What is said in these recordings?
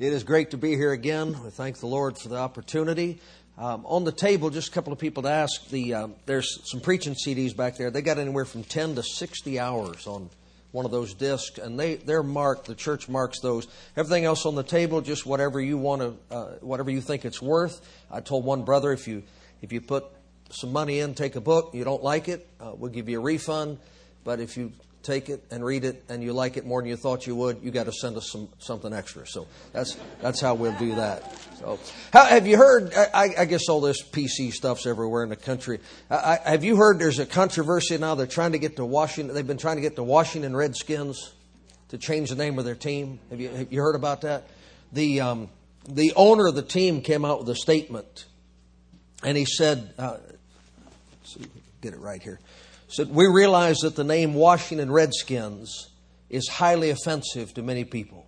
It is great to be here again. We thank the Lord for the opportunity. Um, on the table, just a couple of people to ask. The uh, there's some preaching CDs back there. They got anywhere from ten to sixty hours on one of those discs, and they they're marked. The church marks those. Everything else on the table, just whatever you want to, uh, whatever you think it's worth. I told one brother if you if you put some money in, take a book. You don't like it, uh, we'll give you a refund. But if you take it and read it and you like it more than you thought you would, you got to send us some something extra. So that's that's how we'll do that. So how, have you heard? I, I, guess all this PC stuff's everywhere in the country. I, have you heard? There's a controversy now. They're trying to get to Washington. They've been trying to get the Washington Redskins to change the name of their team. Have you have you heard about that? The um, the owner of the team came out with a statement, and he said, uh, "See, get it right here." We realize that the name Washington Redskins is highly offensive to many people.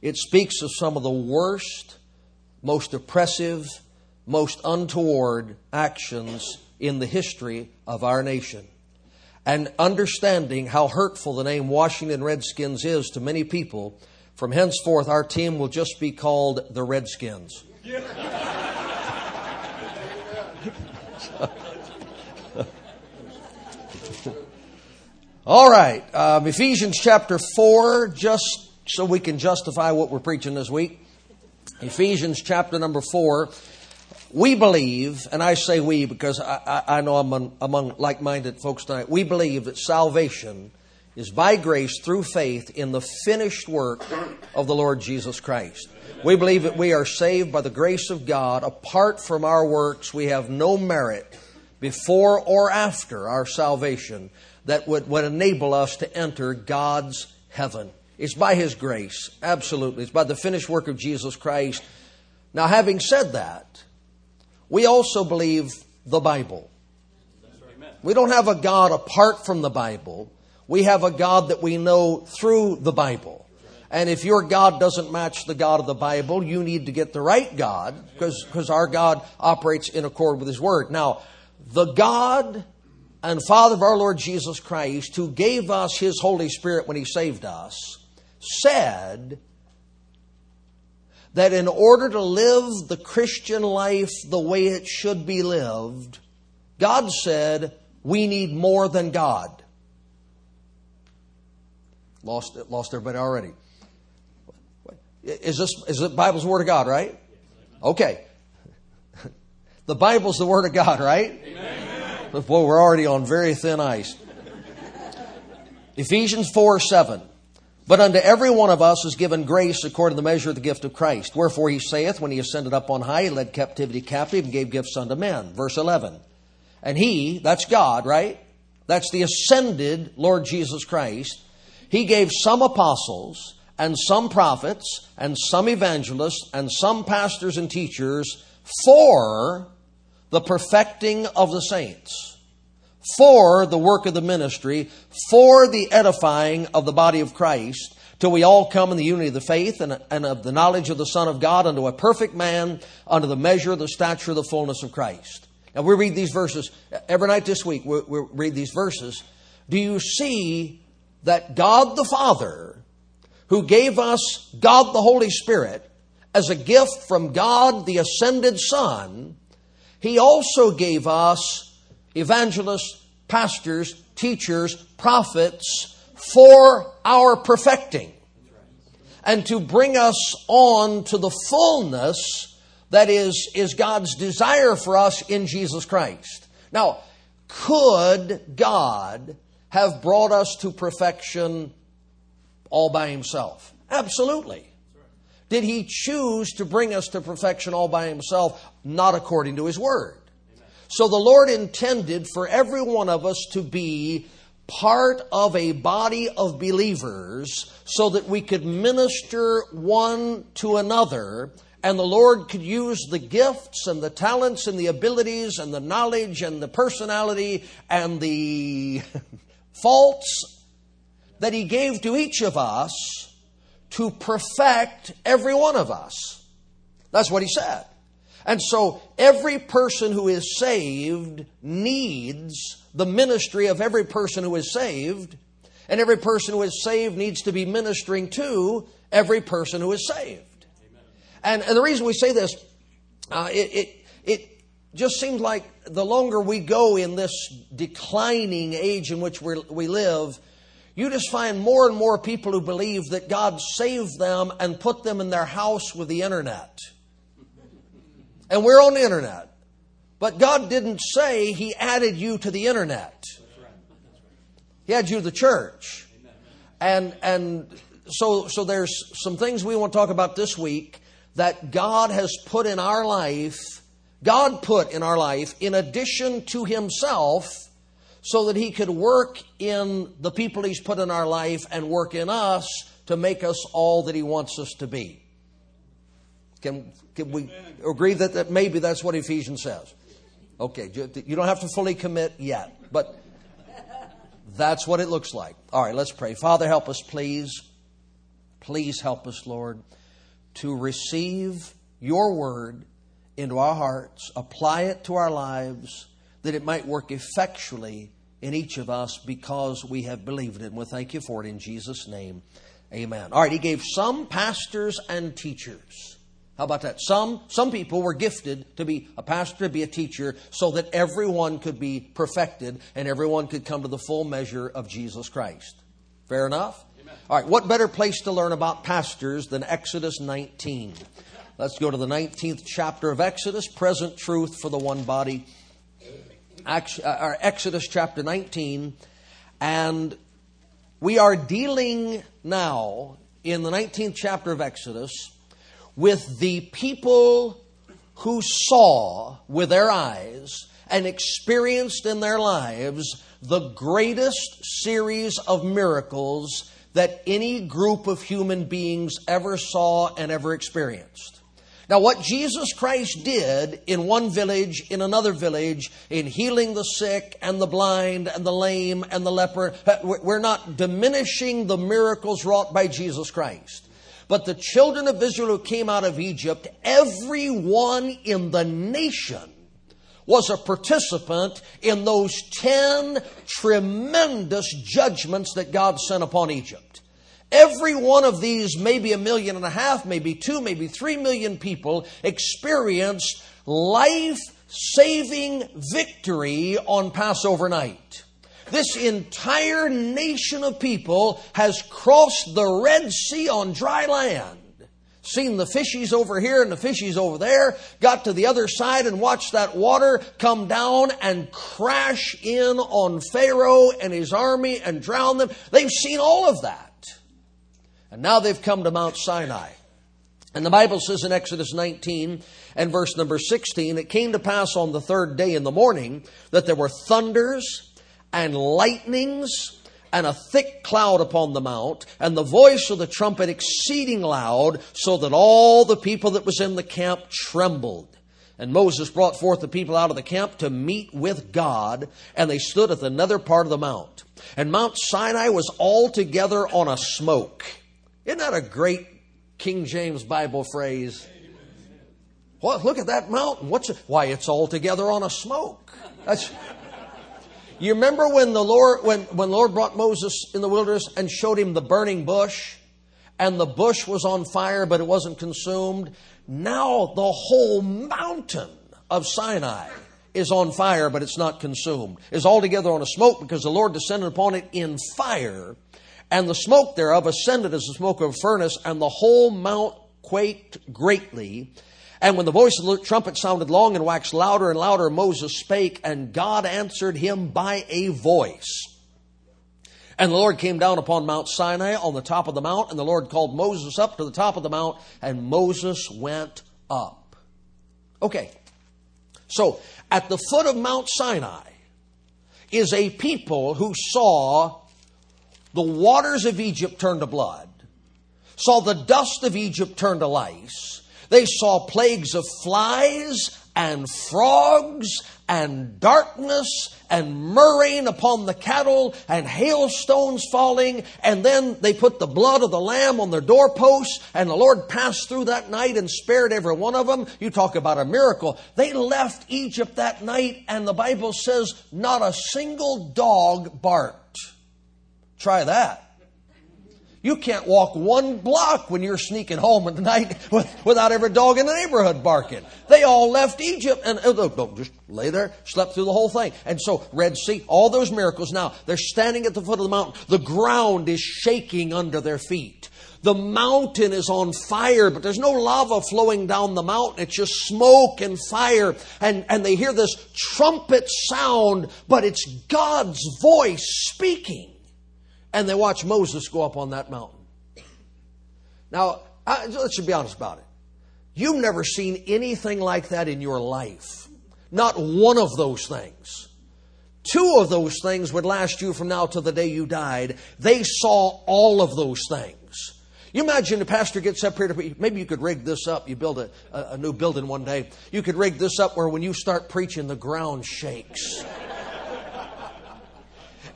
It speaks of some of the worst, most oppressive, most untoward actions in the history of our nation. And understanding how hurtful the name Washington Redskins is to many people, from henceforth our team will just be called the Redskins. All right, um, Ephesians chapter 4, just so we can justify what we're preaching this week. Ephesians chapter number 4. We believe, and I say we because I, I, I know I'm among, like minded folks tonight, we believe that salvation is by grace through faith in the finished work of the Lord Jesus Christ. We believe that we are saved by the grace of God. Apart from our works, we have no merit before or after our salvation that would, would enable us to enter God's heaven. It's by His grace, absolutely. It's by the finished work of Jesus Christ. Now, having said that, we also believe the Bible. We don't have a God apart from the Bible. We have a God that we know through the Bible. And if your God doesn't match the God of the Bible, you need to get the right God because our God operates in accord with His Word. Now, the God and Father of our Lord Jesus Christ, who gave us His Holy Spirit when He saved us, said that in order to live the Christian life the way it should be lived, God said we need more than God. Lost, lost everybody already. Is this is the Bible's Word of God, right? Okay. The Bible's the Word of God, right? Amen. Boy, we're already on very thin ice. Ephesians 4 7. But unto every one of us is given grace according to the measure of the gift of Christ. Wherefore he saith, when he ascended up on high, he led captivity captive and gave gifts unto men. Verse 11. And he, that's God, right? That's the ascended Lord Jesus Christ. He gave some apostles and some prophets and some evangelists and some pastors and teachers for the perfecting of the saints, for the work of the ministry, for the edifying of the body of Christ, till we all come in the unity of the faith and, and of the knowledge of the Son of God unto a perfect man, unto the measure the stature of the fullness of Christ. Now we read these verses every night this week. We, we read these verses. Do you see that God the Father, who gave us God the Holy Spirit as a gift from God the ascended Son, he also gave us evangelists, pastors, teachers, prophets for our perfecting and to bring us on to the fullness that is, is God's desire for us in Jesus Christ. Now, could God have brought us to perfection all by himself? Absolutely. Did he choose to bring us to perfection all by himself? Not according to his word. So the Lord intended for every one of us to be part of a body of believers so that we could minister one to another and the Lord could use the gifts and the talents and the abilities and the knowledge and the personality and the faults that He gave to each of us to perfect every one of us. That's what he said. And so every person who is saved needs the ministry of every person who is saved, and every person who is saved needs to be ministering to every person who is saved. And, and the reason we say this, uh, it, it, it just seems like the longer we go in this declining age in which we we live, you just find more and more people who believe that God saved them and put them in their house with the internet. And we're on the internet. But God didn't say He added you to the internet. He had you to the church. And, and so, so there's some things we want to talk about this week that God has put in our life, God put in our life, in addition to Himself, so that He could work in the people He's put in our life and work in us to make us all that He wants us to be. Can, can we agree that, that maybe that's what Ephesians says? Okay, you don't have to fully commit yet, but that's what it looks like. All right, let's pray. Father, help us, please. Please help us, Lord, to receive your word into our hearts, apply it to our lives, that it might work effectually in each of us because we have believed it. And we thank you for it in Jesus' name. Amen. All right, he gave some pastors and teachers. How about that? Some, some people were gifted to be a pastor, to be a teacher, so that everyone could be perfected and everyone could come to the full measure of Jesus Christ. Fair enough? Amen. All right, what better place to learn about pastors than Exodus 19? Let's go to the 19th chapter of Exodus, present truth for the one body. Uh, Exodus chapter 19, and we are dealing now in the 19th chapter of Exodus with the people who saw with their eyes and experienced in their lives the greatest series of miracles that any group of human beings ever saw and ever experienced. Now, what Jesus Christ did in one village, in another village, in healing the sick and the blind and the lame and the leper, we're not diminishing the miracles wrought by Jesus Christ. But the children of Israel who came out of Egypt, everyone in the nation was a participant in those ten tremendous judgments that God sent upon Egypt. Every one of these, maybe a million and a half, maybe two, maybe three million people, experienced life saving victory on Passover night. This entire nation of people has crossed the Red Sea on dry land. Seen the fishies over here and the fishies over there, got to the other side and watched that water come down and crash in on Pharaoh and his army and drown them. They've seen all of that. And now they've come to Mount Sinai. And the Bible says in Exodus 19 and verse number 16, it came to pass on the third day in the morning that there were thunders and lightnings and a thick cloud upon the mount, and the voice of the trumpet exceeding loud, so that all the people that was in the camp trembled. And Moses brought forth the people out of the camp to meet with God, and they stood at another part of the mount. And Mount Sinai was altogether on a smoke isn't that a great King James Bible phrase? What? Look at that mountain. What's it? Why, it's altogether on a smoke. That's. You remember when the Lord, when, when Lord brought Moses in the wilderness and showed him the burning bush, and the bush was on fire, but it wasn't consumed. Now the whole mountain of Sinai is on fire, but it's not consumed. Is altogether on a smoke because the Lord descended upon it in fire and the smoke thereof ascended as the smoke of a furnace, and the whole mount quaked greatly. And when the voice of the trumpet sounded long and waxed louder and louder, Moses spake, and God answered him by a voice. And the Lord came down upon Mount Sinai on the top of the mount, and the Lord called Moses up to the top of the mount, and Moses went up. Okay. So, at the foot of Mount Sinai is a people who saw the waters of Egypt turn to blood, saw the dust of Egypt turn to lice. They saw plagues of flies and frogs and darkness and murrain upon the cattle and hailstones falling. And then they put the blood of the lamb on their doorposts and the Lord passed through that night and spared every one of them. You talk about a miracle. They left Egypt that night and the Bible says not a single dog barked. Try that. You can't walk one block when you're sneaking home at night without every dog in the neighborhood barking. They all left Egypt and oh, just lay there, slept through the whole thing. And so, Red Sea, all those miracles. Now, they're standing at the foot of the mountain. The ground is shaking under their feet. The mountain is on fire, but there's no lava flowing down the mountain. It's just smoke and fire. And, and they hear this trumpet sound, but it's God's voice speaking and they watch Moses go up on that mountain. Now, I, let's be honest about it. You've never seen anything like that in your life. Not one of those things. Two of those things would last you from now to the day you died. They saw all of those things. You imagine the pastor gets up here to maybe you could rig this up. You build a, a, a new building one day. You could rig this up where when you start preaching, the ground shakes.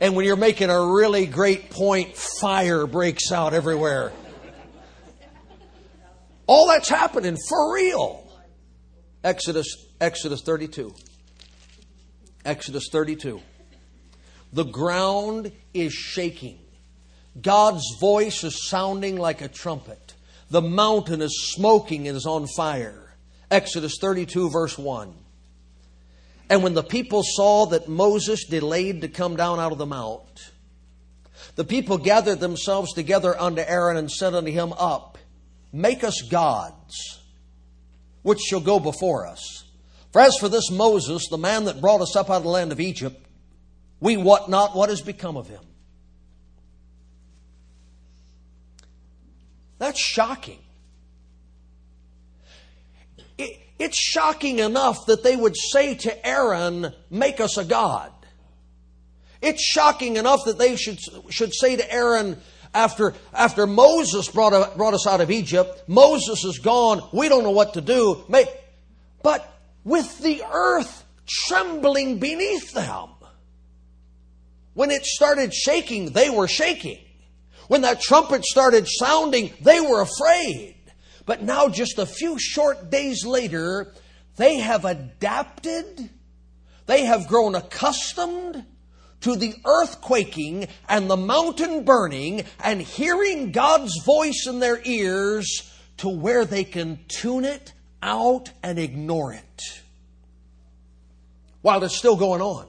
And when you're making a really great point, fire breaks out everywhere. All that's happening for real. Exodus, Exodus 32. Exodus 32. The ground is shaking. God's voice is sounding like a trumpet. The mountain is smoking and is on fire. Exodus 32, verse 1. And when the people saw that Moses delayed to come down out of the mount, the people gathered themselves together unto Aaron and said unto him, Up, make us gods, which shall go before us. For as for this Moses, the man that brought us up out of the land of Egypt, we wot not what has become of him. That's shocking. It's shocking enough that they would say to Aaron, Make us a God. It's shocking enough that they should, should say to Aaron, after, after Moses brought, a, brought us out of Egypt, Moses is gone, we don't know what to do. But with the earth trembling beneath them, when it started shaking, they were shaking. When that trumpet started sounding, they were afraid. But now, just a few short days later, they have adapted, they have grown accustomed to the earthquaking and the mountain burning and hearing God's voice in their ears to where they can tune it out and ignore it while it's still going on.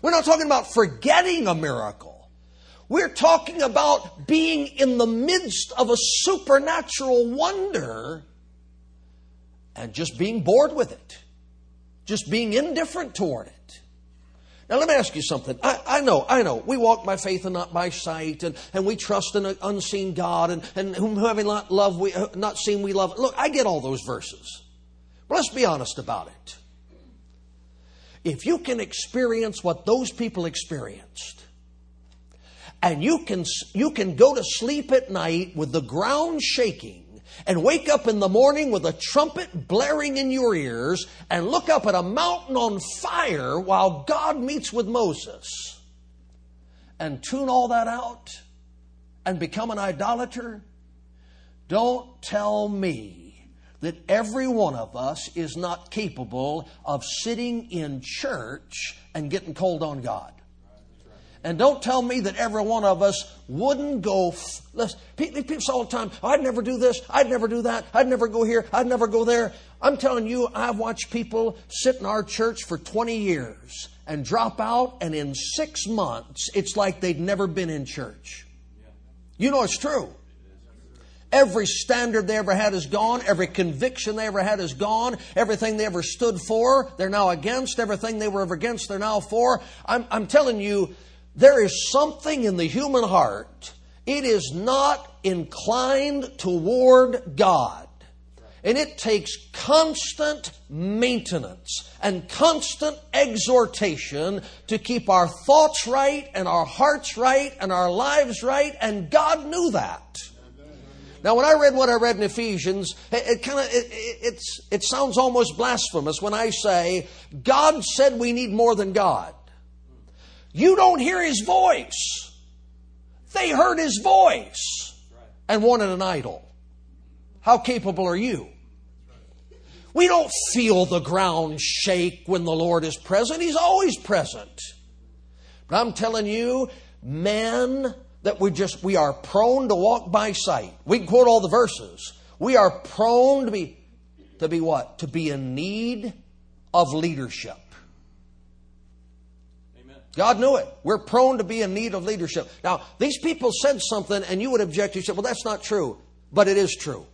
We're not talking about forgetting a miracle. We're talking about being in the midst of a supernatural wonder and just being bored with it, just being indifferent toward it. Now, let me ask you something. I, I, know, I know. We walk by faith and not by sight, and, and we trust in an unseen God, and, and whom having not love, we uh, not seen, we love. Look, I get all those verses. But let's be honest about it. If you can experience what those people experienced, and you can, you can go to sleep at night with the ground shaking and wake up in the morning with a trumpet blaring in your ears and look up at a mountain on fire while God meets with Moses and tune all that out and become an idolater, don't tell me that every one of us is not capable of sitting in church and getting cold on God. And don't tell me that every one of us wouldn't go. Listen, people say all the time, I'd never do this, I'd never do that, I'd never go here, I'd never go there. I'm telling you, I've watched people sit in our church for 20 years and drop out, and in six months, it's like they'd never been in church. You know it's true. Every standard they ever had is gone. Every conviction they ever had is gone. Everything they ever stood for, they're now against. Everything they were ever against, they're now for. I'm, I'm telling you, there is something in the human heart, it is not inclined toward God. And it takes constant maintenance and constant exhortation to keep our thoughts right and our hearts right and our lives right, and God knew that. Now, when I read what I read in Ephesians, it, it kind of it, it, it sounds almost blasphemous when I say God said we need more than God. You don't hear his voice. They heard his voice and wanted an idol. How capable are you? We don't feel the ground shake when the Lord is present. He's always present. But I'm telling you, men that we just we are prone to walk by sight. We can quote all the verses. We are prone to be to be what? To be in need of leadership. God knew it. We're prone to be in need of leadership. Now, these people said something, and you would object. You said, well, that's not true. But it is true.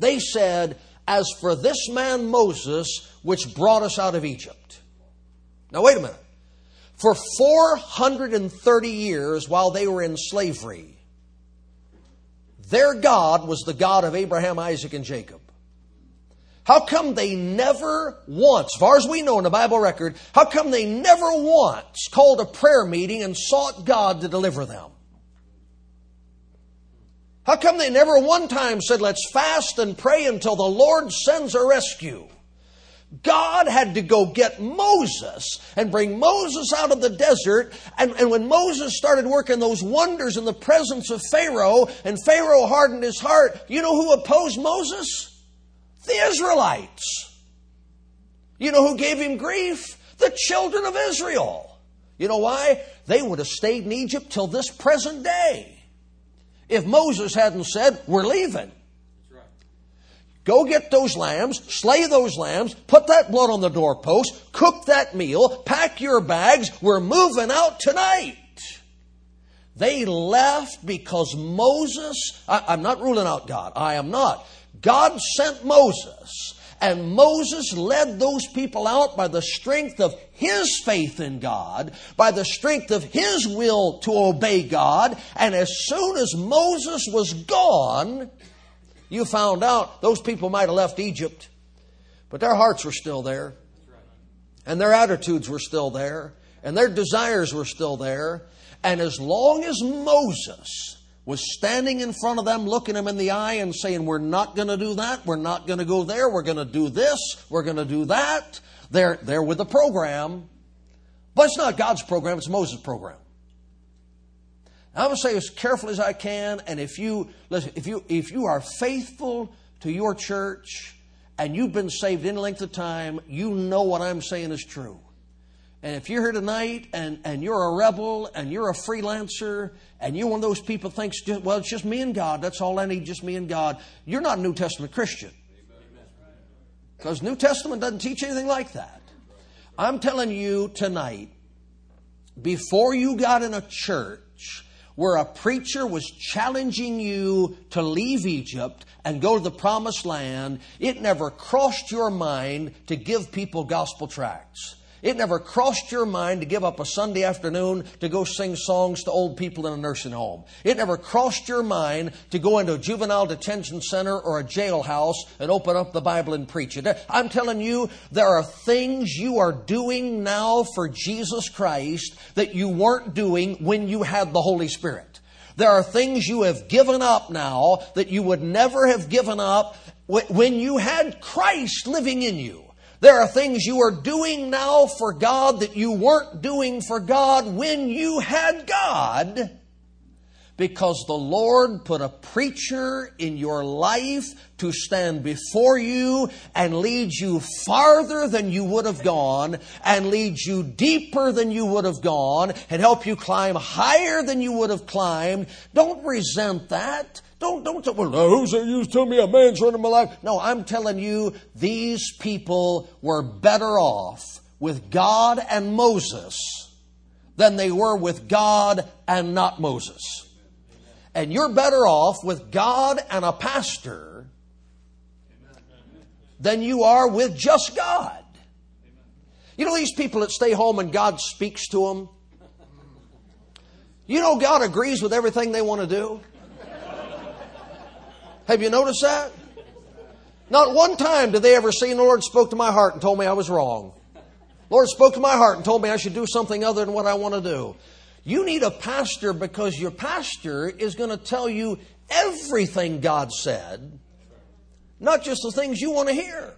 They said, as for this man Moses, which brought us out of Egypt. Now, wait a minute. For 430 years while they were in slavery, their God was the God of Abraham, Isaac, and Jacob. How come they never once, as far as we know in the Bible record, how come they never once called a prayer meeting and sought God to deliver them? How come they never one time said, let's fast and pray until the Lord sends a rescue? God had to go get Moses and bring Moses out of the desert. And, and, when Moses started working those wonders in the presence of Pharaoh, and Pharaoh hardened his heart, you know who opposed Moses? The Israelites. You know who gave him grief? The children of Israel. You know why? They would have stayed in Egypt till this present day. If Moses hadn't said, We're leaving. Go get those lambs, slay those lambs, put that blood on the doorpost, cook that meal, pack your bags, we're moving out tonight. They left because Moses, I, am not ruling out God, I am not. God sent Moses, and Moses led those people out by the strength of his faith in God, by the strength of his will to obey God, and as soon as Moses was gone, you found out those people might have left Egypt, but their hearts were still there, and their attitudes were still there, and their desires were still there. And as long as Moses was standing in front of them, looking them in the eye and saying, We're not going to do that. We're not going to go there. We're going to do this. We're going to do that. They're, they're with the program. But it's not God's program, it's Moses' program. I'm going to say as carefully as I can, and if you listen, if you if you are faithful to your church and you've been saved any length of time, you know what I'm saying is true. And if you're here tonight and, and you're a rebel and you're a freelancer and you're one of those people who thinks, well, it's just me and God, that's all I need, just me and God, you're not a New Testament Christian. Because New Testament doesn't teach anything like that. I'm telling you tonight, before you got in a church where a preacher was challenging you to leave Egypt and go to the promised land, it never crossed your mind to give people gospel tracts. It never crossed your mind to give up a Sunday afternoon to go sing songs to old people in a nursing home. It never crossed your mind to go into a juvenile detention center or a jailhouse and open up the Bible and preach it. I'm telling you, there are things you are doing now for Jesus Christ that you weren't doing when you had the Holy Spirit. There are things you have given up now that you would never have given up when you had Christ living in you. There are things you are doing now for God that you weren't doing for God when you had God because the Lord put a preacher in your life to stand before you and lead you farther than you would have gone and lead you deeper than you would have gone and help you climb higher than you would have climbed. Don't resent that. Don't, don't well, who's you tell me a man's running my life. No, I'm telling you, these people were better off with God and Moses than they were with God and not Moses. And you're better off with God and a pastor than you are with just God. You know these people that stay home and God speaks to them? You know God agrees with everything they want to do? Have you noticed that? Not one time did they ever say, the Lord spoke to my heart and told me I was wrong. The Lord spoke to my heart and told me I should do something other than what I want to do. You need a pastor because your pastor is going to tell you everything God said, not just the things you want to hear.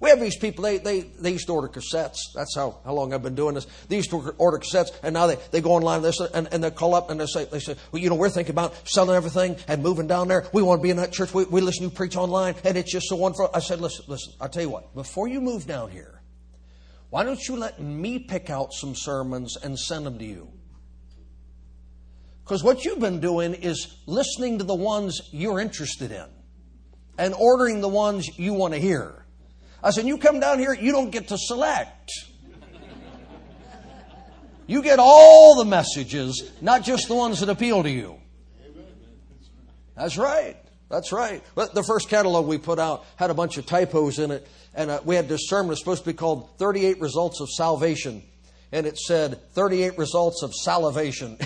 We have these people, they, they, they used to order cassettes. That's how, how long I've been doing this. They used to order cassettes, and now they, they go online and they, and, and they call up and they say, they say, well, you know, we're thinking about selling everything and moving down there. We want to be in that church. We, we listen to you preach online, and it's just so wonderful. I said, listen, listen, I'll tell you what, before you move down here, why don't you let me pick out some sermons and send them to you? Because what you've been doing is listening to the ones you're interested in and ordering the ones you want to hear. I said, you come down here, you don't get to select. You get all the messages, not just the ones that appeal to you. That's right. That's right. But the first catalog we put out had a bunch of typos in it, and uh, we had this sermon was supposed to be called 38 Results of Salvation, and it said 38 Results of Salivation.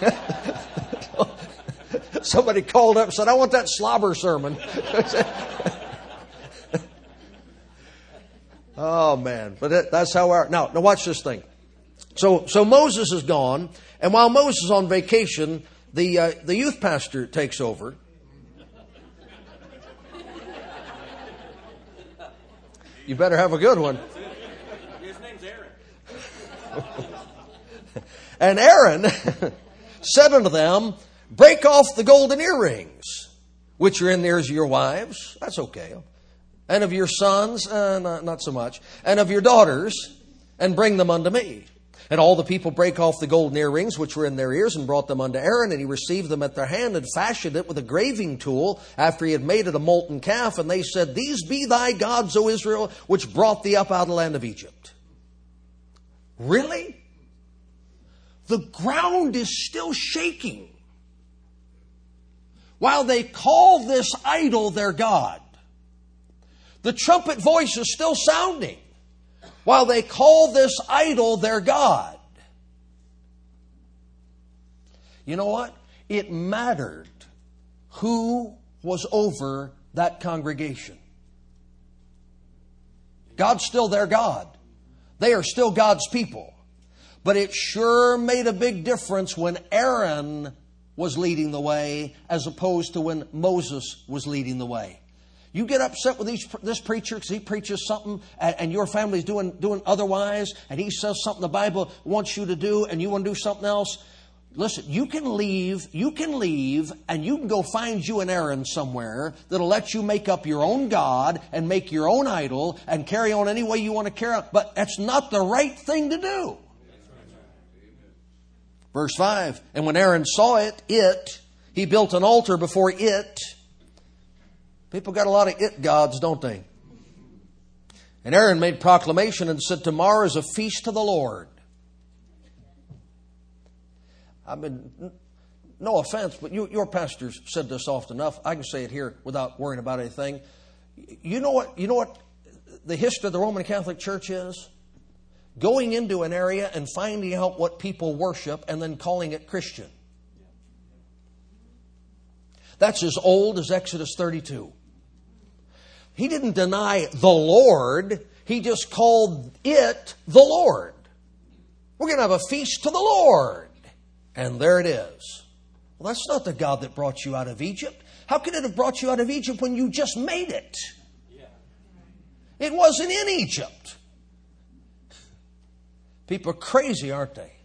Somebody called up and said, I want that slobber sermon. oh, man. But that, that's how our. Now, now watch this thing. So, so Moses is gone, and while Moses is on vacation, the, uh, the youth pastor takes over. You better have a good one. His name's Aaron. and Aaron said unto them, Break off the golden earrings, which are in the ears of your wives. That's okay. And of your sons, uh, not, not so much. And of your daughters, and bring them unto me. And all the people brake off the golden earrings which were in their ears and brought them unto Aaron, and he received them at their hand and fashioned it with a graving tool after he had made it a molten calf. And they said, These be thy gods, O Israel, which brought thee up out of the land of Egypt. Really? The ground is still shaking while they call this idol their God. The trumpet voice is still sounding while they call this idol their God. You know what? It mattered who was over that congregation. God's still their God. They are still God's people. But it sure made a big difference when Aaron was leading the way as opposed to when Moses was leading the way. You get upset with each, this preacher because he preaches something and, and, your family's doing, doing otherwise, and he says something the Bible wants you to do, and you want to do something else. Listen, you can leave, you can leave, and you can go find you an Aaron somewhere that'll let you make up your own God and make your own idol and carry on any way you want to carry on. But that's not the right thing to do. Verse 5 And when Aaron saw it, it, he built an altar before it People got a lot of it gods, don't they? And Aaron made proclamation and said, Tomorrow is a feast to the Lord. I mean, no offense, but you, your pastors said this often enough. I can say it here without worrying about anything. You know what? You know what the history of the Roman Catholic Church is? Going into an area and finding out what people worship and then calling it Christian. That's as old as Exodus 32. He didn't deny the Lord, he just called it the Lord. We're going to have a feast to the Lord. And there it is. Well, that's not the God that brought you out of Egypt. How could it have brought you out of Egypt when you just made it? It wasn't in Egypt. People are crazy, aren't they?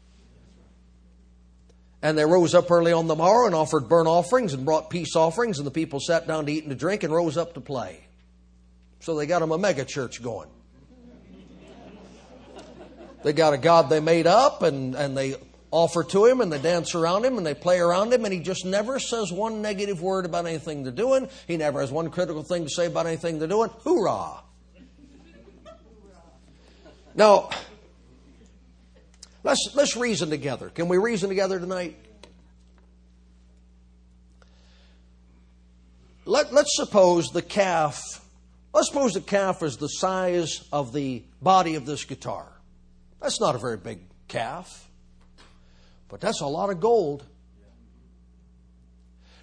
And they rose up early on the morrow and offered burnt offerings and brought peace offerings, and the people sat down to eat and to drink and rose up to play. So they got them a mega church going. They got a God they made up and, and they offer to him and they dance around him and they play around him and he just never says one negative word about anything they're doing. He never has one critical thing to say about anything they're doing. Hoorah! Now, let's, let's reason together. Can we reason together tonight? Let, let's suppose the calf Let's suppose the calf is the size of the body of this guitar. That's not a very big calf, but that's a lot of gold.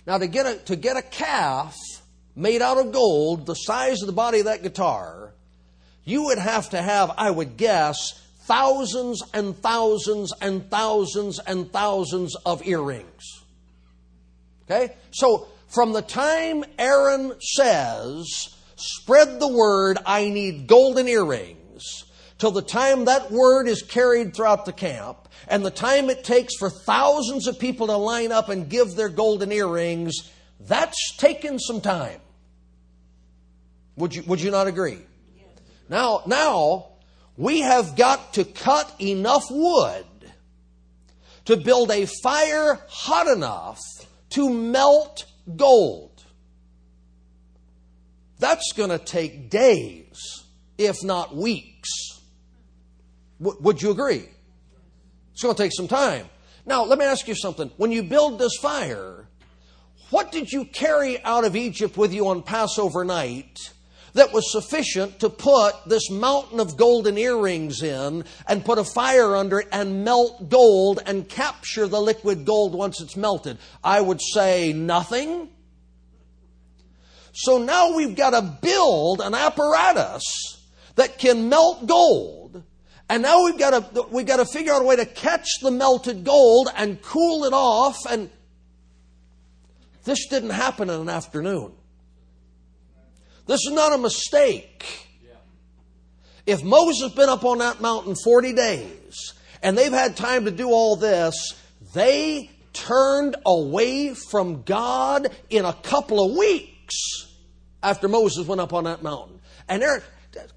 Now, to get a, to get a calf made out of gold the size of the body of that guitar, you would have to have, I would guess, thousands and thousands and thousands and thousands of earrings. Okay? So, from the time Aaron says, spread the word, I need golden earrings, till the time that word is carried throughout the camp, and the time it takes for thousands of people to line up and give their golden earrings, that's taken some time. Would you, would you not agree? Now, now, we have got to cut enough wood to build a fire hot enough to melt gold. That's going to take days, if not weeks. W- would you agree? It's going to take some time. Now, let me ask you something. When you build this fire, what did you carry out of Egypt with you on Passover night that was sufficient to put this mountain of golden earrings in and put a fire under it and melt gold and capture the liquid gold once it's melted? I would say nothing. So now we've got to build an apparatus that can melt gold. And now we've got to, we've got to figure out a way to catch the melted gold and cool it off. And this didn't happen in an afternoon. This is not a mistake. If Moses been up on that mountain 40 days and they've had time to do all this, they turned away from God in a couple of weeks after Moses went up on that mountain. And Aaron,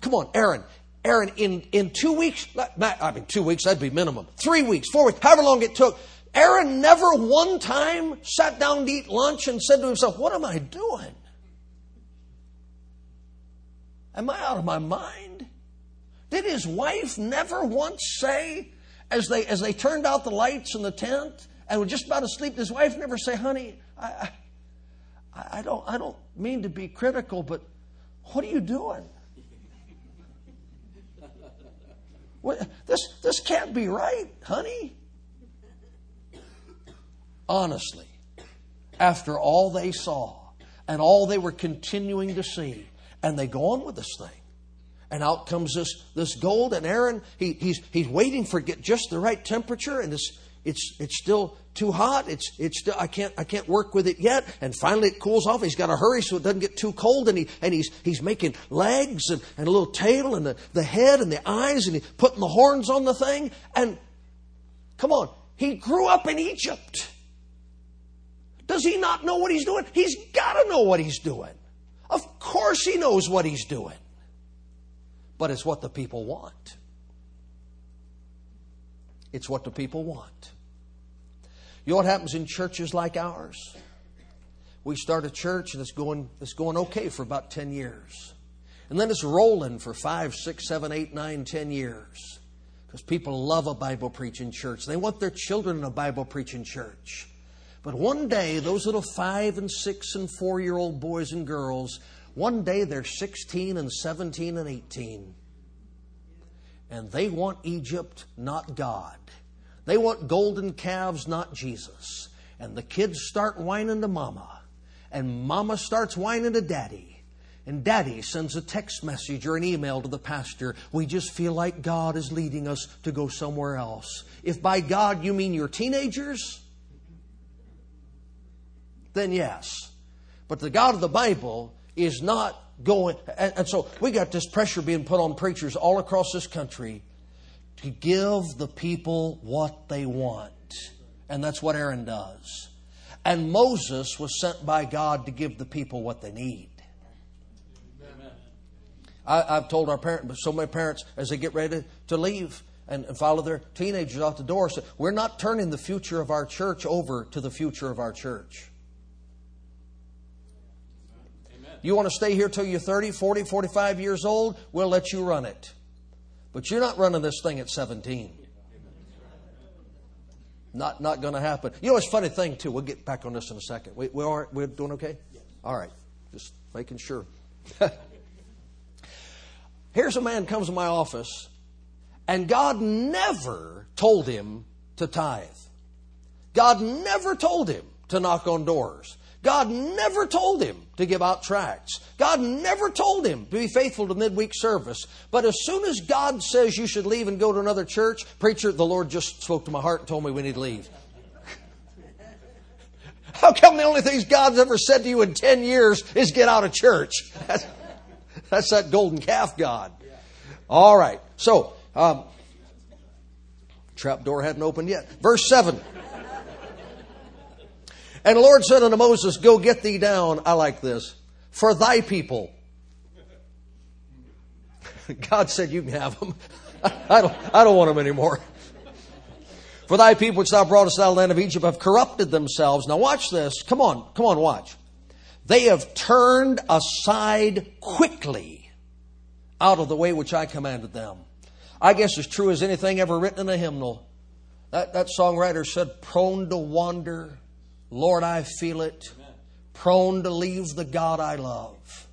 come on, Aaron, Aaron, in, in two weeks, I mean, two weeks, that'd be minimum. Three weeks, four weeks, however long it took. Aaron never one time sat down to eat lunch and said to himself, What am I doing? Am I out of my mind? Did his wife never once say, as they, as they turned out the lights in the tent and were just about to sleep, his wife never say, honey, I, I, I, don't, I don't mean to be critical, but what are you doing? What, this, this can't be right, honey. Honestly, after all they saw and all they were continuing to see, and they go on with this thing. And out comes this, this gold, and Aaron, he, he's, he's waiting for get just the right temperature, and it's, it's, it's still too hot. It's, it's still, I can't, I can't work with it yet. And finally it cools off. He's got to hurry so it doesn't get too cold. And, he, and he's, he's making legs and, and a little tail and the, the head and the eyes and he's putting the horns on the thing. And come on, he grew up in Egypt. Does he not know what he's doing? He's got to know what he's doing. Of course he knows what he's doing. But it's what the people want. It's what the people want. You know what happens in churches like ours? We start a church and it's going, it's going okay for about 10 years. And then it's rolling for five, six, seven, eight, nine, ten years. Because people love a Bible preaching church. They want their children in a Bible preaching church. But one day, those little five and six and four year old boys and girls, one day they're 16 and 17 and 18. And they want Egypt, not God. They want golden calves, not Jesus. And the kids start whining to mama. And mama starts whining to daddy. And daddy sends a text message or an email to the pastor. We just feel like God is leading us to go somewhere else. If by God you mean your teenagers, then yes. But the God of the Bible is not going. And, and, so we got this pressure being put on preachers all across this country to give the people what they want. And that's what Aaron does. And Moses was sent by God to give the people what they need. I, have told our parents, so many parents, as they get ready to leave and, and follow their teenagers out the door, say, we're not turning the future of our church over to the future of our church. You want to stay here till you're 30, 40, 45 years old? We'll let you run it. But you're not running this thing at 17. Not, not going to happen. You know, it's a funny thing, too. We'll get back on this in a second. We, we are, we're doing okay? All right. Just making sure. Here's a man comes to my office, and God never told him to tithe. God never told him to knock on doors. God never told him to give out tracts. God never told him to be faithful to midweek service. But as soon as God says you should leave and go to another church, preacher, the Lord just spoke to my heart and told me we need to leave. How come the only things God's ever said to you in 10 years is get out of church? That's, that's that golden calf God. All right. So, um, trap door hadn't opened yet. Verse 7. And the Lord said unto Moses, Go get thee down. I like this. For thy people. God said, You can have them. I don't, I don't want them anymore. For thy people which thou broughtest out of the land of Egypt have corrupted themselves. Now watch this. Come on, come on, watch. They have turned aside quickly out of the way which I commanded them. I guess as true as anything ever written in a hymnal. That, that songwriter said, prone to wander, Lord, I feel it, prone to leave the God I love.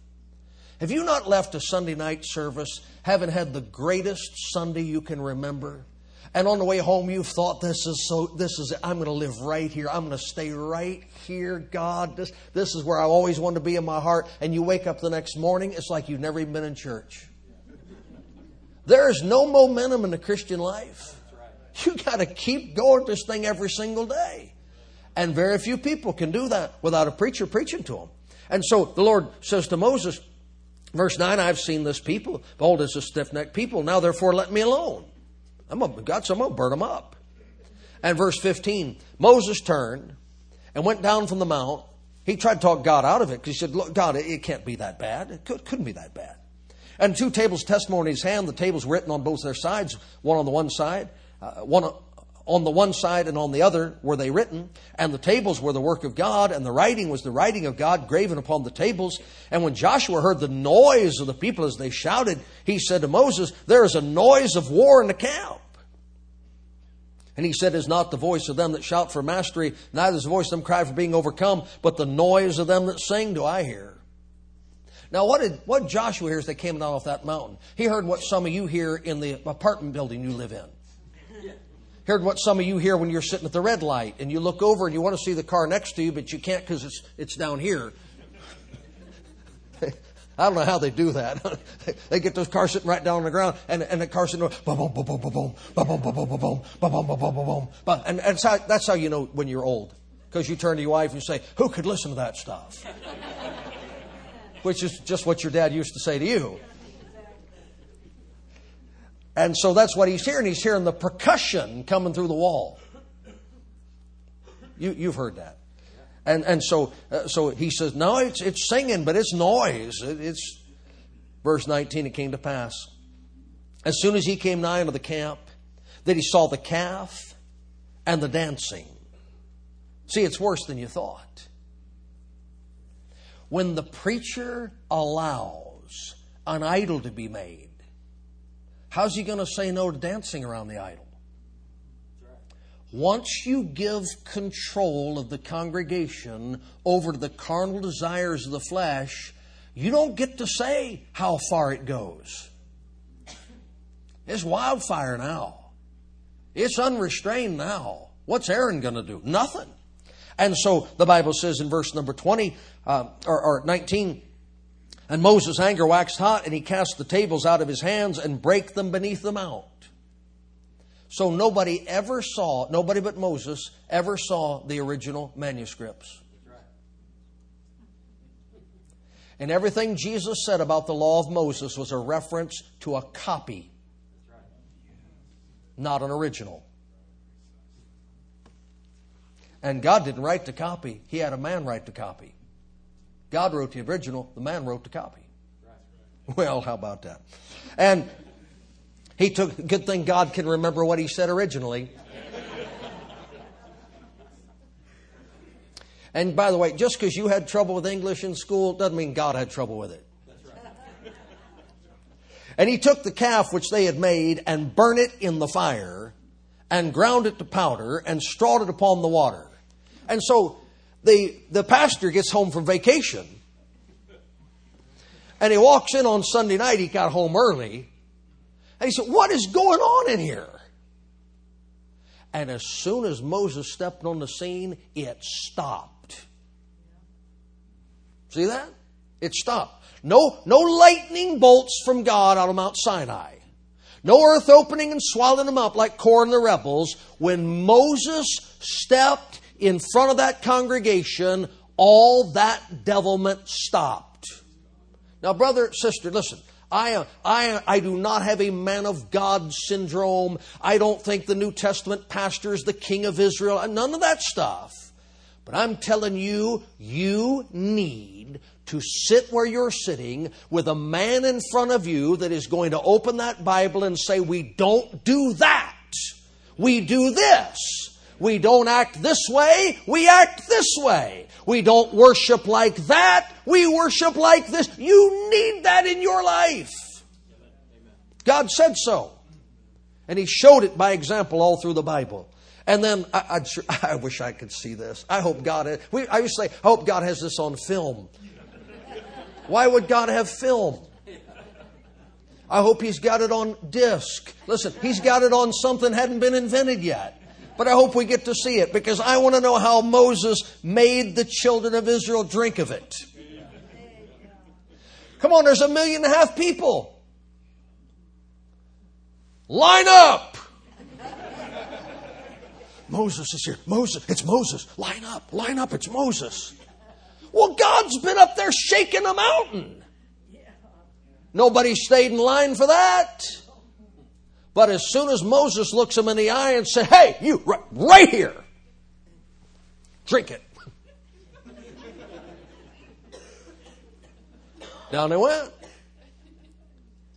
Have you not left a Sunday night service having had the greatest Sunday you can remember? And on the way home, you've thought, this is so, this is, I'm going to live right here. I'm going to stay right here, God. This, this is where I always want to be in my heart. And you wake up the next morning, it's like you've never even been in church. There is no momentum in the Christian life. You got to keep going this thing every single day. And very few people can do that without a preacher preaching to them. And so the Lord says to Moses, verse 9, I've seen this people. Behold, it's a stiff necked people. Now therefore let me alone. I'm gonna, God said, I'm going to burn them up. And verse 15, Moses turned and went down from the mount. He tried to talk God out of it because he said, Look, God, it, it, can't be that bad. It could, couldn't be that bad. And two tables testimony in his hand, the tables written on both their sides, one on the one side, uh, one on the one side and on the other were they written, and the tables were the work of God, and the writing was the writing of God graven upon the tables. And when Joshua heard the noise of the people as they shouted, he said to Moses, There is a noise of war in the camp. And he said, Is not the voice of them that shout for mastery, neither is the voice of them cry for being overcome, but the noise of them that sing do I hear. Now, what did what Joshua hears that came down off that mountain? He heard what some of you hear in the apartment building you live in heard what some of you hear when you're sitting at the red light and you look over and you want to see the car next to you, but you can't because it's, it's down here. I don't know how they do that. they get those cars sitting right down on the ground, and, and the car sitting there, boom, boom, boom, boom, boom, boom, boom, boom, boom, boom, boom, boom, boom, boom, boom, boom, boom. And, and how, that's how you know when you're old. Because you turn to your wife and you say, Who could listen to that stuff? Which is just what your dad used to say to you. And so that's what he's hearing. He's hearing the percussion coming through the wall. You, you've heard that. And, and so, uh, so he says, no, it's, it's singing, but it's noise. It, it's, verse 19, it came to pass. As soon as he came nigh unto the camp, that he saw the calf and the dancing. See, it's worse than you thought. When the preacher allows an idol to be made, How's he going to say no to dancing around the idol? Once you give control of the congregation over to the carnal desires of the flesh, you don't get to say how far it goes. It's wildfire now. It's unrestrained now. What's Aaron going to do? Nothing. And so the Bible says in verse number 20 uh, or, or 19, and Moses' anger waxed hot, and he cast the tables out of his hands and brake them beneath the mount. So nobody ever saw, nobody but Moses ever saw the original manuscripts. And everything Jesus said about the law of Moses was a reference to a copy, not an original. And God didn't write the copy, He had a man write the copy. God wrote the original, the man wrote the copy. Well, how about that? And he took, good thing God can remember what he said originally. and by the way, just because you had trouble with English in school doesn't mean God had trouble with it. And he took the calf which they had made and burned it in the fire and ground it to powder and strawed it upon the water. And so the, the pastor gets home from vacation and he walks in on Sunday night. He got home early. And he said, What is going on in here? And as soon as Moses stepped on the scene, it stopped. See that? It stopped. No, no lightning bolts from God out of Mount Sinai. No earth opening and swallowing them up like and the rebels. When Moses stepped in front of that congregation, all that devilment stopped. Now, brother, sister, listen. I, I, I do not have a man of God syndrome. I don't think the New Testament pastor is the king of Israel. None of that stuff. But I'm telling you, you need to sit where you're sitting with a man in front of you that is going to open that Bible and say, We don't do that. We do this. We don't act this way, we act this way. We don't worship like that, we worship like this. You need that in your life. God said so. And He showed it by example all through the Bible. And then I, I, I wish I could see this. I hope God. we, I used to say, I hope God has this on film. Why would God have film? I hope He's got it on disc. Listen, He's got it on something hadn't been invented yet. But I hope we get to see it because I want to know how Moses made the children of Israel drink of it. Come on, there's a million and a half people. Line up! Moses is here. Moses, it's Moses. Line up, line up, it's Moses. Well, God's been up there shaking a mountain. Nobody stayed in line for that. But as soon as Moses looks him in the eye and says, Hey, you, right, right here, drink it. Down they went.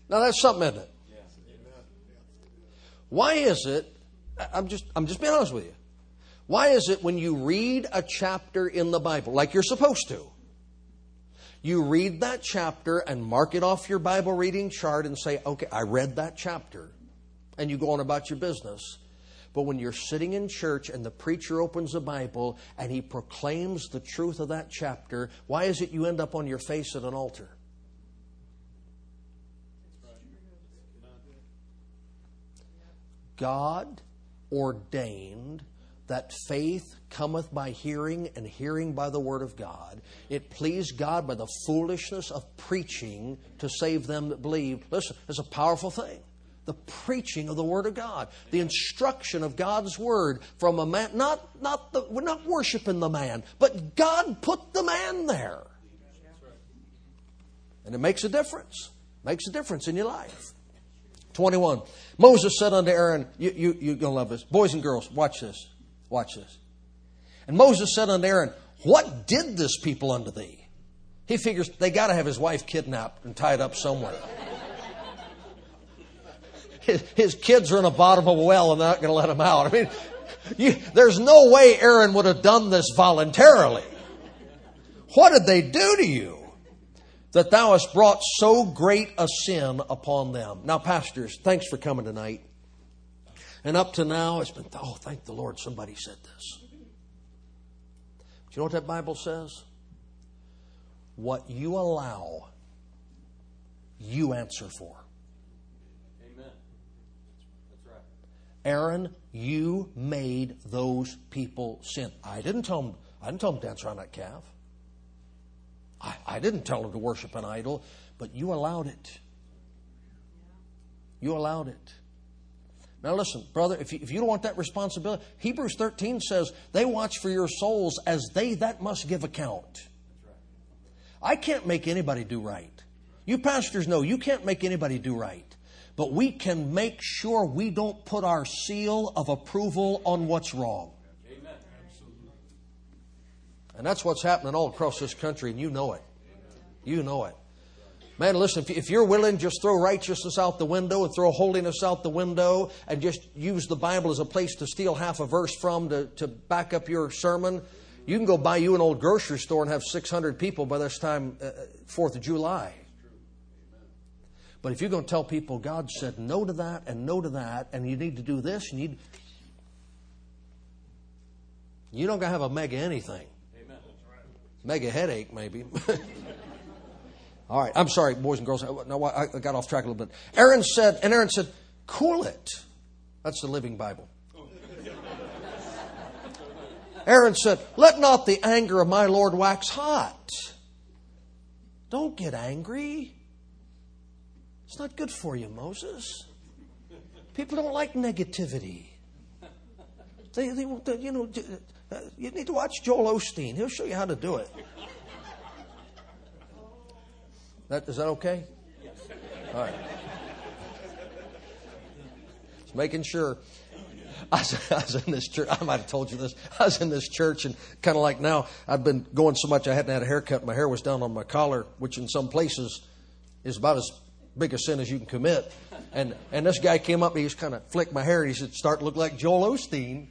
Now that's something, isn't it? Why is it I'm just, I'm just being honest with you. Why is it when you read a chapter in the Bible, like you're supposed to, you read that chapter and mark it off your Bible reading chart and say, okay, I read that chapter, and you go on about your business. But when you're sitting in church and the preacher opens the Bible and he proclaims the truth of that chapter, why is it you end up on your face at an altar? God ordained that faith cometh by hearing and hearing by the word of God. It pleased God by the foolishness of preaching to save them that believe. Listen, it's a powerful thing. The preaching of the word of God, the instruction of God's word from a man, not, not the, we're not worshiping the man, but God put the man there. And it makes a difference. Makes a difference in your life. 21. Moses said unto Aaron, you, you, you're going to love this. Boys and girls, watch this. Watch this. And Moses said unto Aaron, What did this people unto thee? He figures they got to have his wife kidnapped and tied up somewhere. His, kids are in the bottom of a well and they're not going to let him out. I mean, you, there's no way Aaron would have done this voluntarily. What did they do to you? that thou hast brought so great a sin upon them. Now, pastors, thanks for coming tonight. And up to now, it's been, oh, thank the Lord somebody said this. Do you know what that Bible says? What you allow, you answer for. Amen. That's right. Aaron, you made those people sin. I didn't tell them, I didn't tell them to dance around that calf. I, I didn't tell them to worship an idol, but you allowed it. You allowed it. Now, listen, brother, if you, if you don't want that responsibility, Hebrews 13 says, they watch for your souls as they that must give account. I can't make anybody do right. You pastors know you can't make anybody do right. But we can make sure we don't put our seal of approval on what's wrong. Amen. And that's what's happening all across this country, and you know it. You know it. Man, listen, if you're willing, just throw righteousness out the window and throw holiness out the window and just use the Bible as a place to steal half a verse from to, to back up your sermon, you can go buy you an old grocery store and have 600 people by this time, uh, 4th of July. But if you're going to tell people God said no to that and no to that, and you need to do this, you need. You don't have a mega anything. Mega headache, maybe. All right, I'm sorry, boys and girls. No, I got off track a little bit. Aaron said, and Aaron said, cool it. That's the Living Bible. Aaron said, Let not the anger of my Lord wax hot. Don't get angry. It's not good for you, Moses. People don't like negativity. They, they, you know, uh, you need to watch Joel Osteen. He'll show you how to do it. That, is that okay? Yes. All right. Just making sure. I was, I was, in this church. I might have told you this. I was in this church, and kind of like now, I've been going so much I hadn't had a haircut. My hair was down on my collar, which in some places is about as biggest sin as you can commit. And, and this guy came up, he just kind of flicked my hair, he said, Start to look like Joel Osteen.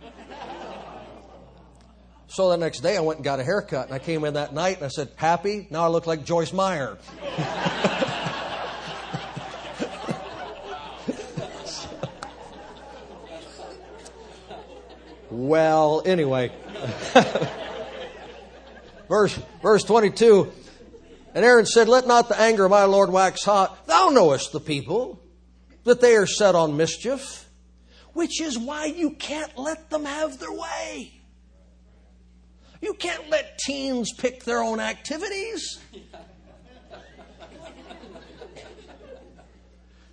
So the next day I went and got a haircut, and I came in that night and I said, Happy? Now I look like Joyce Meyer. well, anyway. verse, verse 22 And Aaron said, Let not the anger of my Lord wax hot. Thou knowest the people, that they are set on mischief, which is why you can't let them have their way. You can't let teens pick their own activities.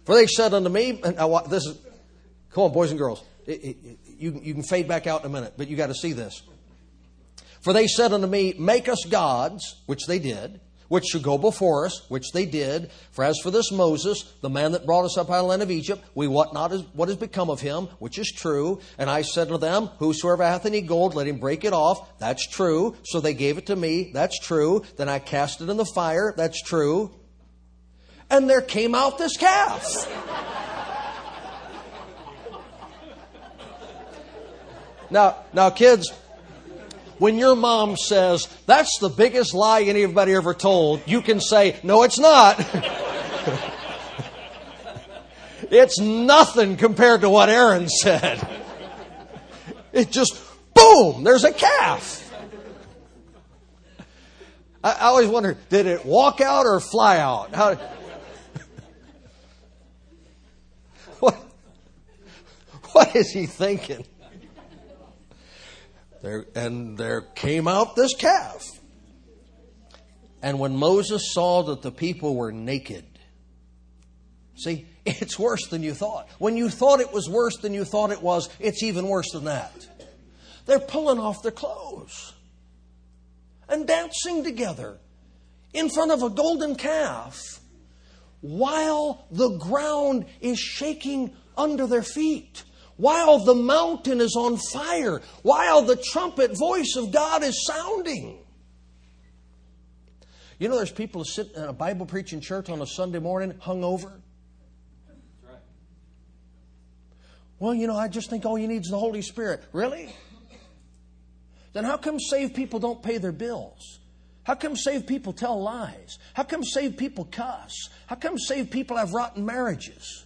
For they said unto me, and I, this is, come on, boys and girls, it, it, you, you can fade back out in a minute, but you got to see this. For they said unto me, Make us gods, which they did, which should go before us, which they did. For as for this Moses, the man that brought us up out of the land of Egypt, we wot not what has become of him, which is true. And I said to them, Whosoever hath any gold, let him break it off. That's true. So they gave it to me. That's true. Then I cast it in the fire. That's true. And there came out this calf. now, now, kids, when your mom says, that's the biggest lie anybody ever told, you can say, no, it's not. it's nothing compared to what Aaron said. It just, boom, there's a calf. I, always wonder, did it walk out or fly out? How, what, what is he thinking? There, and there came out this calf. And when Moses saw that the people were naked, see, it's worse than you thought. When you thought it was worse than you thought it was, it's even worse than that. They're pulling off their clothes and dancing together in front of a golden calf while the ground is shaking under their feet while the mountain is on fire, while the trumpet voice of God is sounding. You know, there's people who sit in a Bible preaching church on a Sunday morning hungover. Well, you know, I just think all you need is the Holy Spirit. Really? Then how come saved people don't pay their bills? How come saved people tell lies? How come saved people cuss? How come saved people have rotten marriages?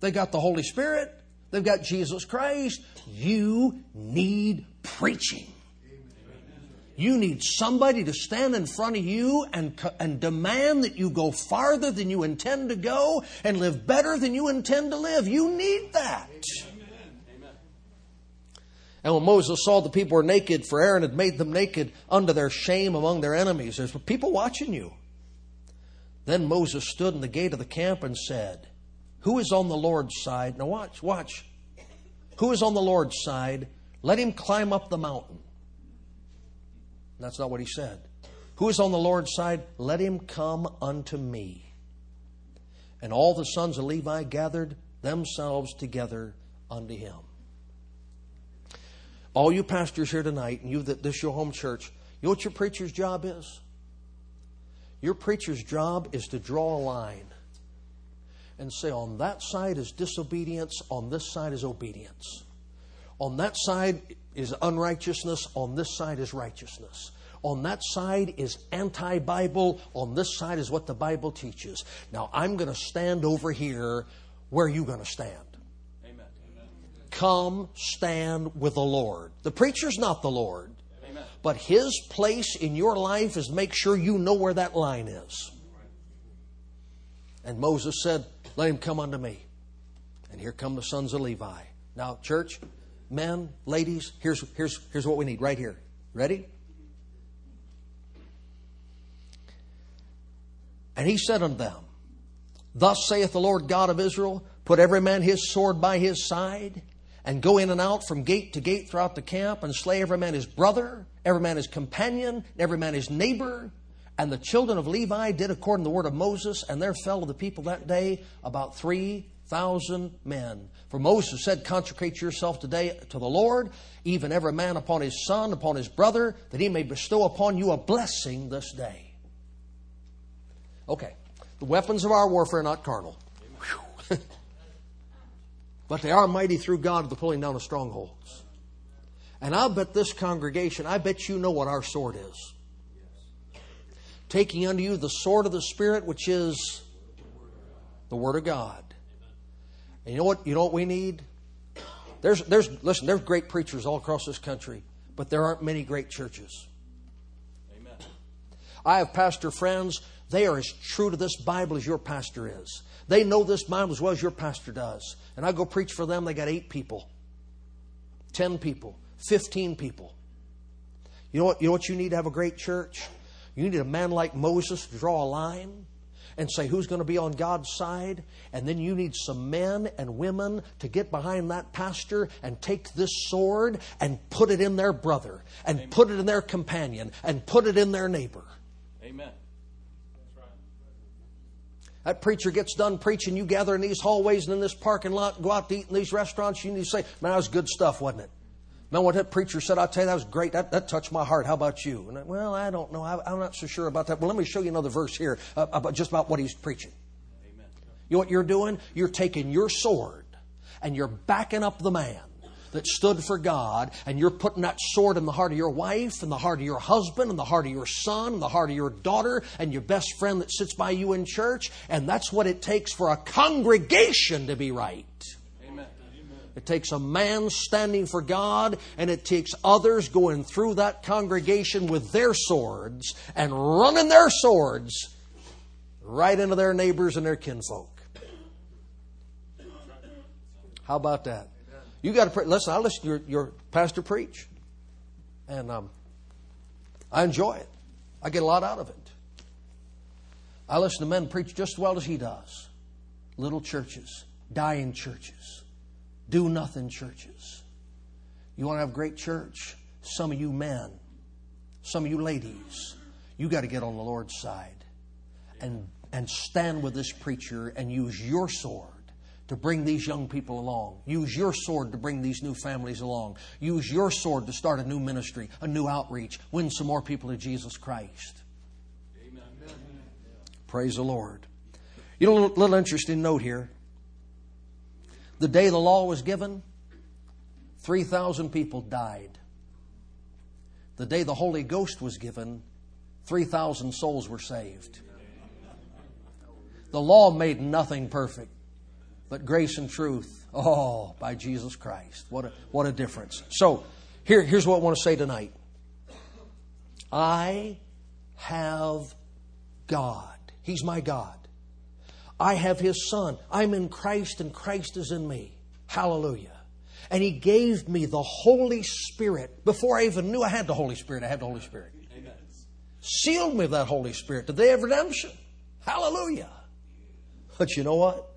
They got the Holy Spirit. They've got Jesus Christ. You need preaching. You need somebody to stand in front of you and, and demand that you go farther than you intend to go and live better than you intend to live. You need that. And when Moses saw the people were naked, for Aaron had made them naked unto their shame among their enemies, there's people watching you. Then Moses stood in the gate of the camp and said, who is on the Lord's side? Now, watch, watch. Who is on the Lord's side? Let him climb up the mountain. That's not what he said. Who is on the Lord's side? Let him come unto me. And all the sons of Levi gathered themselves together unto him. All you pastors here tonight, and you that this your home church, you know what your preacher's job is? Your preacher's job is to draw a line and say, on that side is disobedience, on this side is obedience. On that side is unrighteousness, on this side is righteousness. On that side is anti Bible, on this side is what the Bible teaches. Now I'm going to stand over here. Where are you going to stand? Amen. Come stand with the Lord. The preacher's not the Lord, Amen. but his place in your life is make sure you know where that line is. And Moses said, let him come unto me. And here come the sons of Levi. Now, church, men, ladies, here's, here's, here's what we need right here. Ready? And he said unto them, Thus saith the Lord God of Israel, Put every man his sword by his side, and go in and out from gate to gate throughout the camp, and slay every man his brother, every man his companion, every man his neighbor, and the children of Levi did according to the word of Moses, and there fell of the people that day about 3,000 men. For Moses said, Consecrate yourself today to the Lord, even every man upon his son, upon his brother, that he may bestow upon you a blessing this day. Okay. The weapons of our warfare are not carnal. but they are mighty through God to the pulling down of strongholds. And I'll bet this congregation, I bet you know what our sword is. Taking unto you the sword of the Spirit, which is the Word of God. And you know what? You know what we need? There's, there's, listen, there's great preachers all across this country, but there aren't many great churches. Amen. I have pastor friends, they are as true to this Bible as your pastor is. They know this Bible as well as your pastor does. And I go preach for them, they got eight people, 10 people, 15 people. You know what, you know what you need to have a great church? You need a man like Moses to draw a line and say who's going to be on God's side. And then you need some men and women to get behind that pastor and take this sword and put it in their brother and Amen. put it in their companion and put it in their neighbor. Amen. That preacher gets done preaching, you gather in these hallways and in this parking lot, go out to eat in these restaurants, you need to say, Man, that was good stuff, wasn't it? Man, what that preacher said, I'll tell you, that was great. That, that touched my heart. How about you? And I, well, I don't know. I, am not so sure about that. Well, let me show you another verse here uh, about just about what he's preaching. Amen. You know what you're doing? You're taking your sword and you're backing up the man that stood for God, and you're putting that sword in the heart of your wife, and the heart of your husband, and the heart of your son, and the heart of your daughter, and your best friend that sits by you in church, and that's what it takes for a congregation to be right. It takes a man standing for God, and it takes others going through that congregation with their swords and running their swords right into their neighbors and their kinfolk. How about that? You got to pre- listen. I listen to your, your pastor preach, and um, I enjoy it. I get a lot out of it. I listen to men preach just as well as he does. Little churches, dying churches do nothing churches. You want to have great church? Some of you men, some of you ladies, you got to get on the Lord's side and, and stand with this preacher and use your sword to bring these young people along. Use your sword to bring these new families along. Use your sword to start a new ministry, a new outreach, win some more people to Jesus Christ. Amen. Praise the Lord. You know, a little, little interesting note here. The day the law was given, 3,000 people died. The day the Holy Ghost was given, 3,000 souls were saved. The law made nothing perfect, but grace and truth, oh, by Jesus Christ. What a, what a difference. So, here, here's what I want to say tonight I have God. He's my God. I have His Son. I'm in Christ and Christ is in me. Hallelujah. And He gave me the Holy Spirit. Before I even knew I had the Holy Spirit, I had the Holy Spirit. Amen. Sealed me with that Holy Spirit, the day of redemption. Hallelujah. But you know what?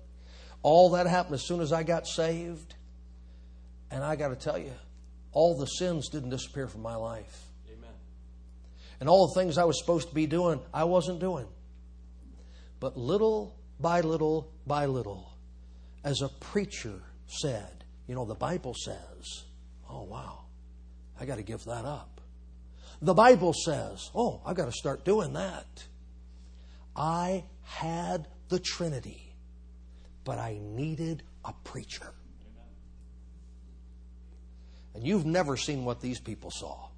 All that happened as soon as I got saved. And I got to tell you, all the sins didn't disappear from my life. Amen. And all the things I was supposed to be doing, I wasn't doing. But little by little by little. As a preacher said, you know, the Bible says, oh, wow, I got to give that up. The Bible says, oh, I got to start doing that. I had the Trinity, but I needed a preacher. And you've never seen what these people saw.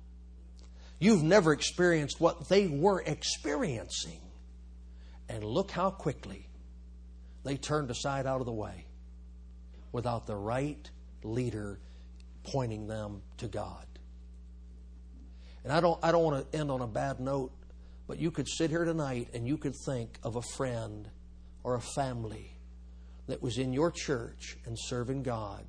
You've never experienced what they were experiencing. And look how quickly they turned aside out of the way without the right leader pointing them to God. And I don't, I don't want to end on a bad note, but you could sit here tonight and you could think of a friend or a family that was in your church and serving God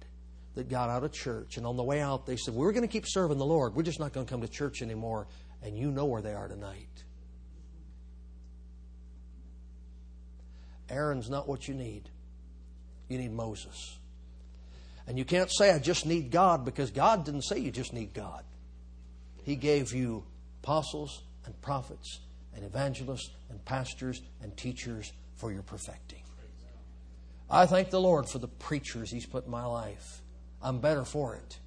that got out of church. And on the way out, they said, We're going to keep serving the Lord. We're just not going to come to church anymore. And you know where they are tonight. Aaron's not what you need. You need Moses. And you can't say, I just need God, because God didn't say you just need God. He gave you apostles and prophets and evangelists and pastors and teachers for your perfecting. I thank the Lord for the preachers He's put in my life. I'm better for it.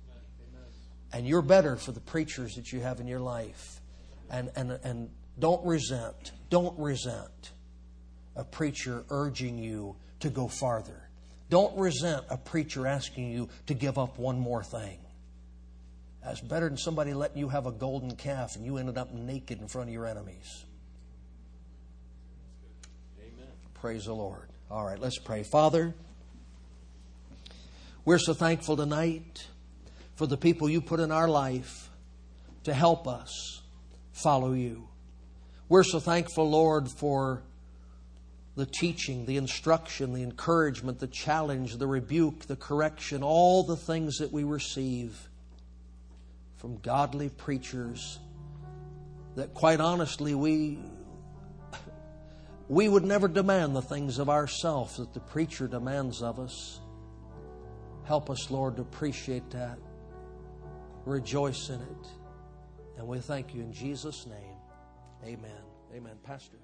And you're better for the preachers that you have in your life. And, and, and don't resent. Don't resent preacher urging you to go farther. Don't resent a preacher asking you to give up one more thing. That's better than somebody letting you have a golden calf and you ended up naked in front of your enemies. Amen. Praise the Lord. All right, let's pray. Father, we're so thankful tonight for the people you put in our life to help us follow you. We're so thankful, Lord, for the teaching, the instruction, the encouragement, the challenge, the rebuke, the correction, all the things that we receive from godly preachers that quite honestly we we would never demand the things of ourselves that the preacher demands of us. Help us, Lord, to appreciate that. Rejoice in it. And we thank you in Jesus' name. Amen. Amen. Pastor.